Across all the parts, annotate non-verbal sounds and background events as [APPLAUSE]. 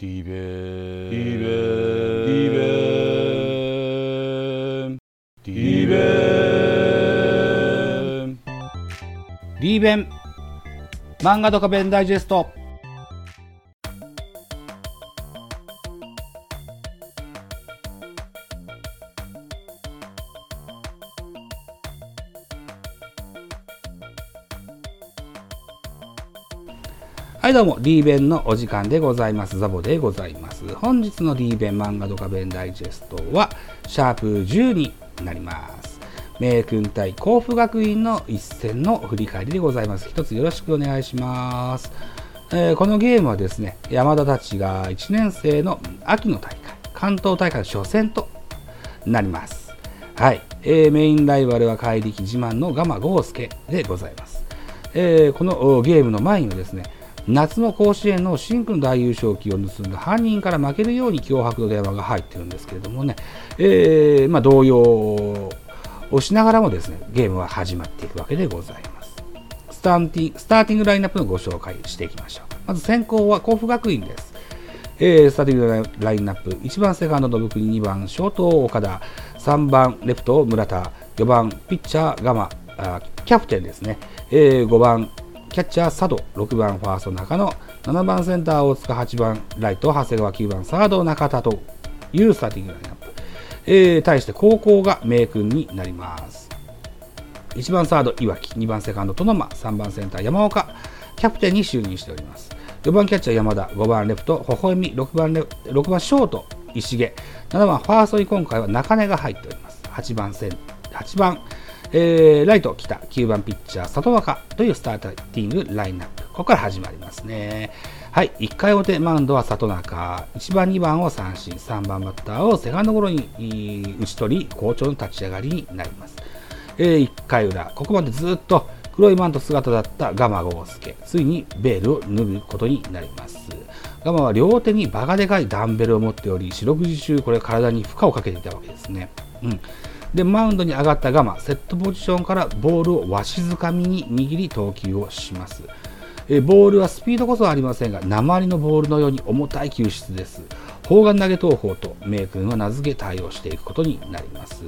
リベリベリベリベリーベン漫画とか弁ダイジェストはいどうも、リーベンのお時間でございます。ザボでございます。本日のリーベン漫画ドカベンダイジェストは、シャープ10になります。名君対甲府学院の一戦の振り返りでございます。一つよろしくお願いします。えーこのゲームはですね、山田たちが1年生の秋の大会、関東大会の初戦となります。はい、えーメインライバルは怪力自慢の蒲豪介でございます。えーこのゲームの前にはですね、夏の甲子園の新君大優勝旗を盗んだ犯人から負けるように脅迫の電話が入ってるんですけれどもね、えーまあ、動揺をしながらもですね、ゲームは始まっていくわけでございます。スターティスターティングラインナップのご紹介していきましょう。まず先行は甲府学院です。えースターティングラインナップ、1番セカンド信国、2番ショート岡田、3番レフト村田、4番ピッチャーガマ、あキャプテンですね、えー5番キャッチャー佐渡、6番ファースト中野、7番センター大塚、8番ライト長谷川、9番サード中田というスターティングラインナップ。えー対して高校が名君になります。1番サード岩木、2番セカンドトノマ、3番センター山岡、キャプテンに就任しております。4番キャッチャー山田、5番レフト微笑み、6番レ6番ショート石毛、7番ファーストに今回は中根が入っております。8番セン8番、えーライト北、9番ピッチャー里若というスターティングラインナップ。ここから始まりますね。はい、1回表マウンドは里中、1番、2番を三振、3番バッターをセカンドゴロに打ち取り、好調の立ち上がりになります。えー1回裏、ここまでずっと黒いマント姿だったガマゴ介、ついにベールを脱ぐことになります。ガマは両手にバカでかいダンベルを持っており、四六時中これ体に負荷をかけていたわけですね。うん。で、マウンドに上がったガマ、セットポジションからボールをわしづかみに握り投球をします。えボールはスピードこそありませんが、鉛のボールのように重たい球質です。砲丸投げ投法と名君は名付け対応していくことになります。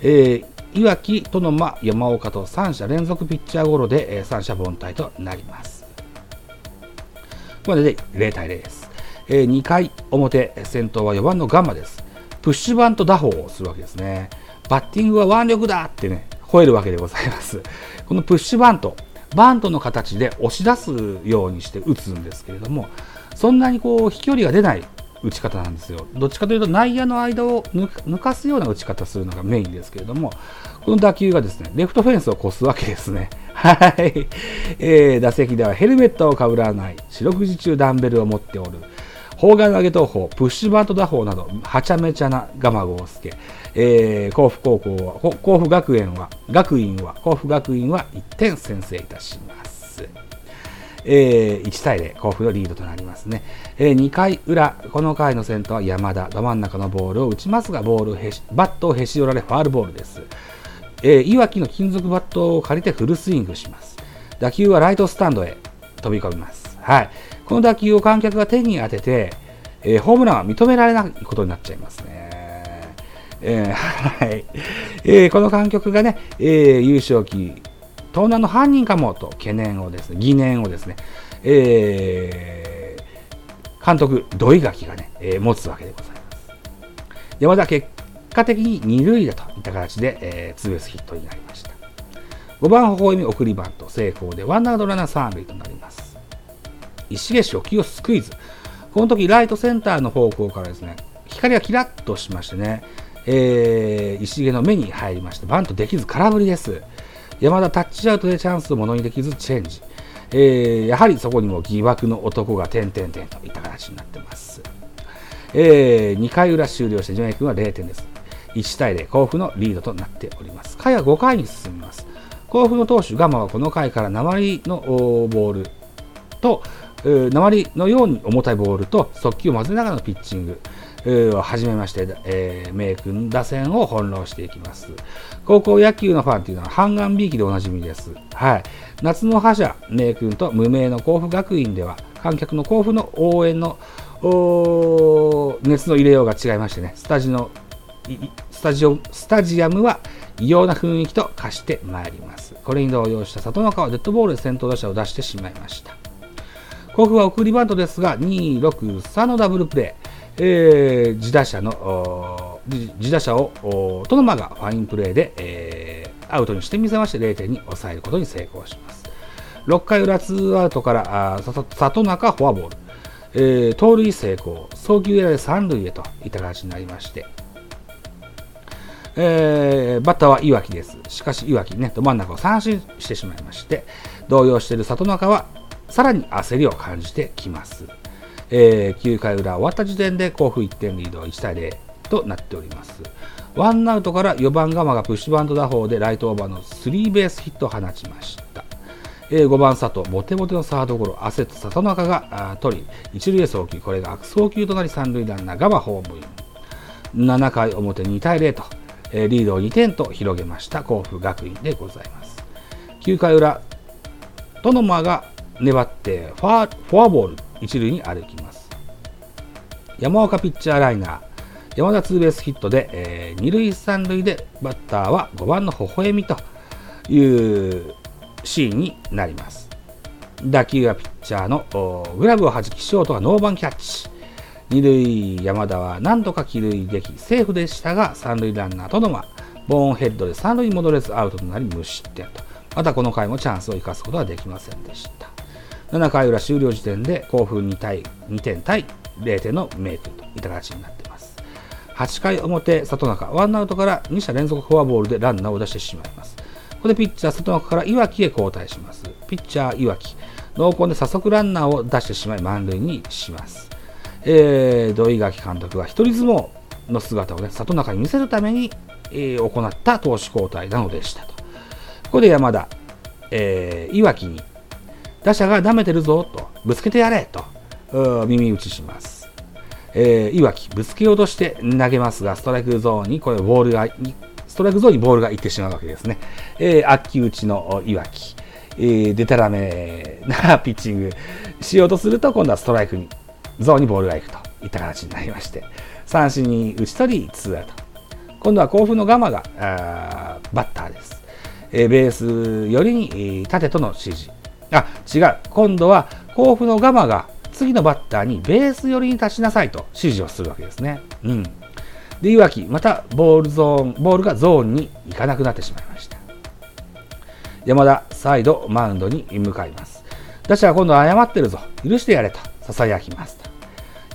えー、いわき、トノマ、山岡と3者連続ピッチャーゴロで、え三者凡退となります。ここまでで0対0です。えー2回表、先頭は4番のガンマです。プッシュバント打法をするわけですね。バッティングは腕力だってね、吠えるわけでございます。[LAUGHS] このプッシュバント、バントの形で押し出すようにして打つんですけれども、そんなにこう飛距離が出ない打ち方なんですよ。どっちかというと内野の間を抜かすような打ち方するのがメインですけれども、この打球がですね、レフトフェンスを越すわけですね。[LAUGHS] はい。えー打席ではヘルメットをかぶらない、四六時中ダンベルを持っておる、砲丸投げ投法、プッシュバント打法など、はちゃめちゃな蒲郷介、えー甲府高校は、甲府学園は、学院は、甲府学院は1点先制いたします。えー1対0、甲府のリードとなりますね。え2回裏、この回の先頭は山田、ど真ん中のボールを打ちますが、ボールへしバットをへし折られ、ファールボールです。えー、いわきの金属バットを借りてフルスイングします。打球はライトスタンドへ飛び込みます。はい。この打球を観客が手に当てて、えーホームランは認められないことになっちゃいますね。えーはい。えーこの観客がね、えー優勝旗、盗難の犯人かもと懸念をですね、疑念をですね、えー監督、土井垣がね、えー持つわけでございます。山田結果的に二塁打といった形で、えーツーベースヒットになりました。5番微笑み送りバント成功でワンアウトランナー三塁となります。石毛初球をスクイズ。この時ライトセンターの方向からですね、光がキラッとしましてね、えー石毛の目に入りまして、バントできず空振りです。山田タッチアウトでチャンスをものにできずチェンジ。えーやはりそこにも疑惑の男が点々点といった形になってます。え2回裏終了して、ジョネ君は0点です。1対0、甲府のリードとなっております。回は5回に進みます。甲府の投手、ガマはこの回から鉛のボールと、鉛のように重たいボールと速球を混ぜながらのピッチングえーを始めまして、えー、名君打線を翻弄していきます。高校野球のファンというのは半眼びいきでおなじみです。はい。夏の覇者、名君と無名の甲府学院では、観客の甲府の応援の熱の入れようが違いましてね、スタジのスタジオスタジアムは異様な雰囲気と化してまいります。これに動揺した里中はデッドボールで先頭打者を出してしまいました。甲府は送りバントですが、2、6、3のダブルプレー、えー、自打者の自打者をトノマがファインプレーで、えー、アウトにしてみせまして0点に抑えることに成功します。6回裏2アウトからあ里中フォアボール、えー、盗塁成功、送球エラーで3塁へといった形になりまして、えー、バッターは岩木です。しかし岩木ね、ど真ん中を三振してしまいまして、動揺している里中はさらに焦りを感じてきます。えー、9回裏終わった時点で甲府1点リード1対0となっております。ワンアウトから4番ガマがプッシュバント打法でライトオーバーのスリーベースヒットを放ちました。えー、5番佐藤、ボテボテのサードゴロ、焦った里中が取り、一塁へ送球、これが悪送球となり三塁ランナーガマホームイン。7回表2対0と、えー、リードを2点と広げました甲府学院でございます。9回裏、トノマが粘ってファフォアボール一塁に歩きます。山岡ピッチャーライナー。山田ツーベースヒットで、えー、二塁三塁でバッターは5番の微笑みというシーンになります。打球はピッチャーのグラブを弾きショートがノーバンキャッチ。二塁山田は何とか帰塁できセーフでしたが三塁ランナーとのまボーンヘッドで三塁戻れずアウトとなり無失点と。またこの回もチャンスを生かすことはできませんでした。7回裏終了時点で興奮2対2点対0点のメイクといった形になっています。8回表、里中、ワンアウトから2者連続フォアボールでランナーを出してしまいます。ここでピッチャー、里中から岩木へ交代します。ピッチャー、岩木、濃厚で早速ランナーを出してしまい満塁にします。えー、土井垣監督は一人相撲の姿をね、里中に見せるために、えー、行った投手交代なのでしたと。ここで山田、えー、岩木に打者が舐めてるぞと、ぶつけてやれと、耳打ちします。えー、いわき、ぶつけようとして投げますが、ストライクゾーンに、これ、ボールが、ストライクゾーンにボールが行ってしまうわけですね。えー、秋打ちのいわき、えー、でたらめな [LAUGHS] ピッチングしようとすると、今度はストライクに、ゾーンにボールが行くといった形になりまして、三振に打ち取り、ツーアウト。今度は甲府のガマがあーバッターです。えー、ベースよりに縦との指示。あ、違う。今度は甲府のガマが次のバッターにベース寄りに立ちなさいと指示をするわけですね。うん。で、いわき、またボールゾーン、ボールがゾーンに行かなくなってしまいました。山田、再度マウンドに向かいます。打者は今度は謝ってるぞ。許してやれと囁きますと。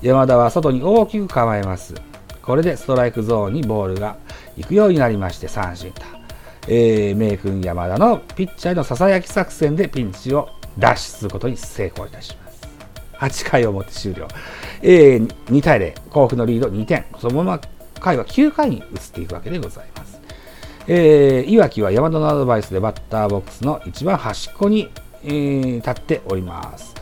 山田は外に大きく構えます。これでストライクゾーンにボールが行くようになりまして三振と。えー、名君山田のピッチャーへのささやき作戦でピンチを脱出することに成功いたします。8回をもって終了。えー、2対0、甲府のリード2点。そのまま回は9回に移っていくわけでございます。えー、いわきは山田のアドバイスでバッターボックスの一番端っこに、えー、立っております。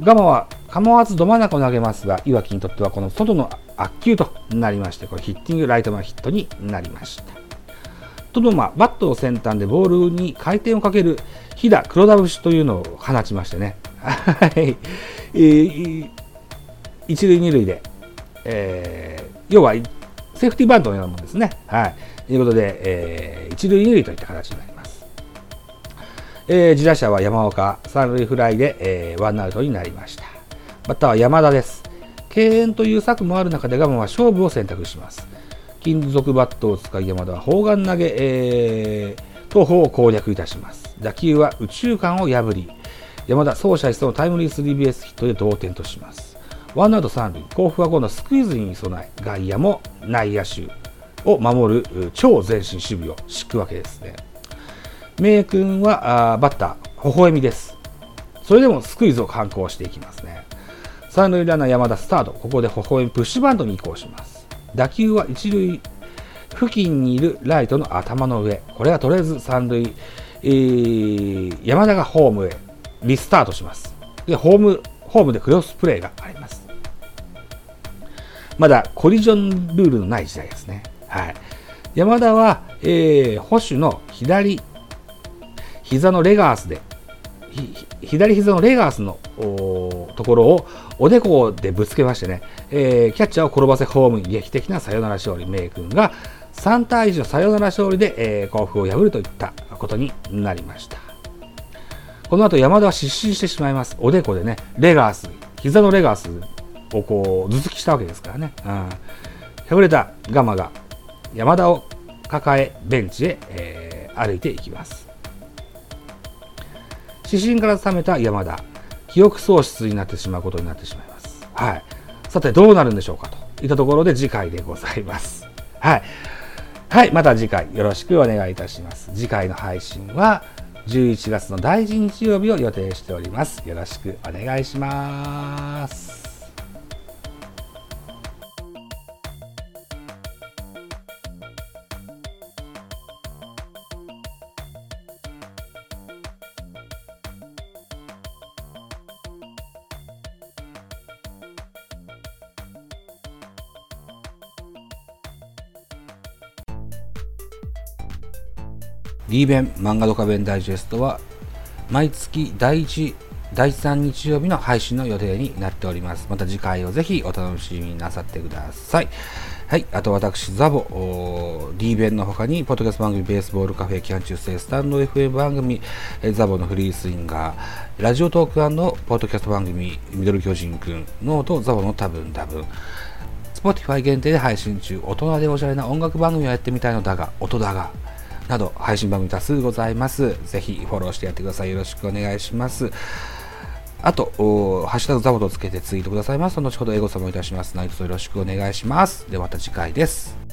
ガマは構わずど真ん中を投げますが、いわきにとってはこの外の悪球となりまして、これヒッティングライト前ヒットになりました。とどまバットの先端でボールに回転をかける飛騨黒田節というのを放ちましてね、[LAUGHS] はい、えー、一塁二塁で、えー、要はセーフティーバントのようなものですね。はい。ということで、えー、一塁二塁といった形になります。えー、自打者は山岡、三塁フライで、えー、ワンアウトになりました。バッターは山田です。敬遠という策もある中でガマは勝負を選択します。金属バットを使い山田は砲丸投げ、えー、投法を攻略いたします。打球は宇宙間を破り、山田走者一掃のタイムリースリーベースヒットで同点とします。ワンアウト三塁、甲府は今度スクイズに備え、外野も内野手を守る超前進守備を敷くわけですね。名君はあバッター、微笑みです。それでもスクイズを敢行していきますね。三塁ランナー山田スタート、ここで微笑みプッシュバントに移行します。打球は一塁付近にいるライトの頭の上。これはとりあえず三塁、えー、山田がホームへリスタートします。で、ホーム、ホームでクロスプレーがあります。まだコリジョンルールのない時代ですね。はい。山田は、えー、保守の左膝のレガースで左膝のレガースのところをおでこでぶつけましてね、えー、キャッチャーを転ばせホームに劇的なサヨナラ勝利、メイ君が3対1のサヨナラ勝利で、えー、甲府を破るといったことになりました。この後山田は失神してしまいます。おでこでね、レガース、膝のレガースをこう頭突きしたわけですからね。うん、破れたガマが山田を抱えベンチへ、えー、歩いていきます。指針から冷めた山田、記憶喪失になってしまうことになってしまいます。はい。さて、どうなるんでしょうかといったところで次回でございます。はい。はい、また次回よろしくお願いいたします。次回の配信は11月の第1日曜日を予定しております。よろしくお願いします。リーベン漫画ドカベンダイジェストは毎月第1、第3日曜日の配信の予定になっております。また次回をぜひお楽しみなさってください。はい。あと私、ザボ、リーベンの他に、ポッドキャスト番組、ベースボールカフェ、キャン中世、スタンド FM 番組、ザボのフリースインガー、ラジオトークポッドキャスト番組、ミドル巨人くん、ノート、ザボの多分多分、Spotify 限定で配信中、大人でおしゃれな音楽番組をやってみたいのだが、音だが、など配信番組多数ございます。ぜひフォローしてやってください。よろしくお願いします。あと、ハッシュタグザボとつけてツイートくださいますと、後ほどエゴサもいたします。何卒よろしくお願いします。ではまた次回です。